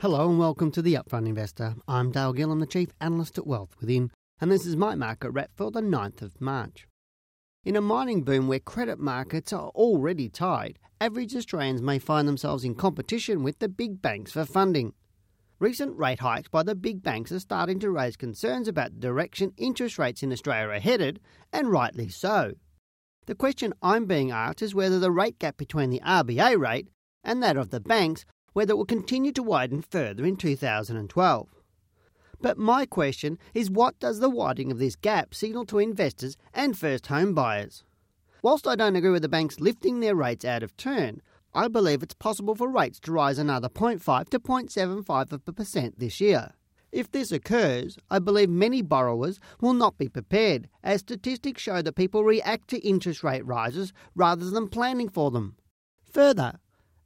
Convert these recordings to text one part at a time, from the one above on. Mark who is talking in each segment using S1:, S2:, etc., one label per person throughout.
S1: Hello and welcome to the Upfront Investor. I'm Dale Gillham, the Chief Analyst at Wealth Within, and this is my market wrap for the 9th of March. In a mining boom where credit markets are already tied, average Australians may find themselves in competition with the big banks for funding. Recent rate hikes by the big banks are starting to raise concerns about the direction interest rates in Australia are headed, and rightly so. The question I'm being asked is whether the rate gap between the RBA rate and that of the banks whether it will continue to widen further in 2012. But my question is what does the widening of this gap signal to investors and first home buyers? Whilst I don't agree with the banks lifting their rates out of turn, I believe it's possible for rates to rise another 0.5 to 0.75% this year. If this occurs, I believe many borrowers will not be prepared, as statistics show that people react to interest rate rises rather than planning for them. Further,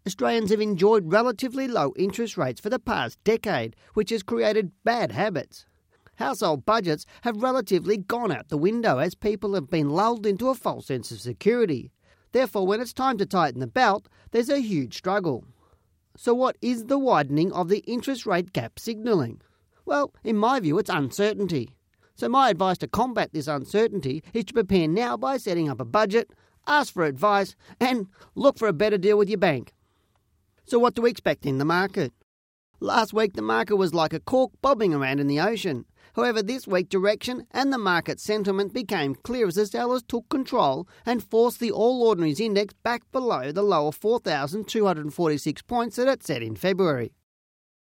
S1: Australians have enjoyed relatively low interest rates for the past decade, which has created bad habits. Household budgets have relatively gone out the window as people have been lulled into a false sense of security. Therefore, when it's time to tighten the belt, there's a huge struggle. So, what is the widening of the interest rate gap signalling? Well, in my view, it's uncertainty. So, my advice to combat this uncertainty is to prepare now by setting up a budget, ask for advice, and look for a better deal with your bank. So, what do we expect in the market? Last week, the market was like a cork bobbing around in the ocean. However, this week, direction and the market sentiment became clear as the sellers took control and forced the All Ordinaries Index back below the lower 4,246 points that it set in February.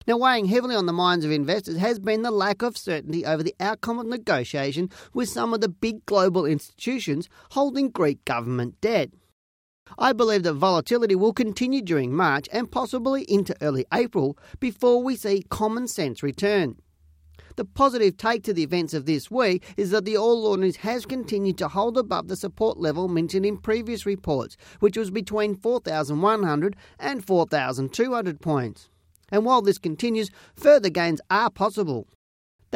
S1: Now, weighing heavily on the minds of investors has been the lack of certainty over the outcome of negotiation with some of the big global institutions holding Greek government debt. I believe that volatility will continue during March and possibly into early April before we see common sense return. The positive take to the events of this week is that the All Ordinaries has continued to hold above the support level mentioned in previous reports, which was between 4,100 and 4,200 points. And while this continues, further gains are possible.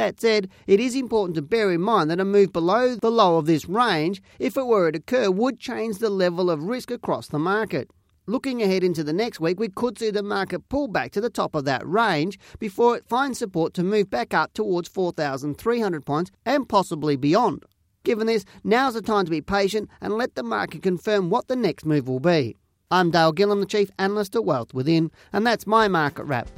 S1: That said, it is important to bear in mind that a move below the low of this range, if it were to occur, would change the level of risk across the market. Looking ahead into the next week, we could see the market pull back to the top of that range before it finds support to move back up towards 4,300 points and possibly beyond. Given this, now's the time to be patient and let the market confirm what the next move will be. I'm Dale Gillham, the Chief Analyst at Wealth Within, and that's my market wrap.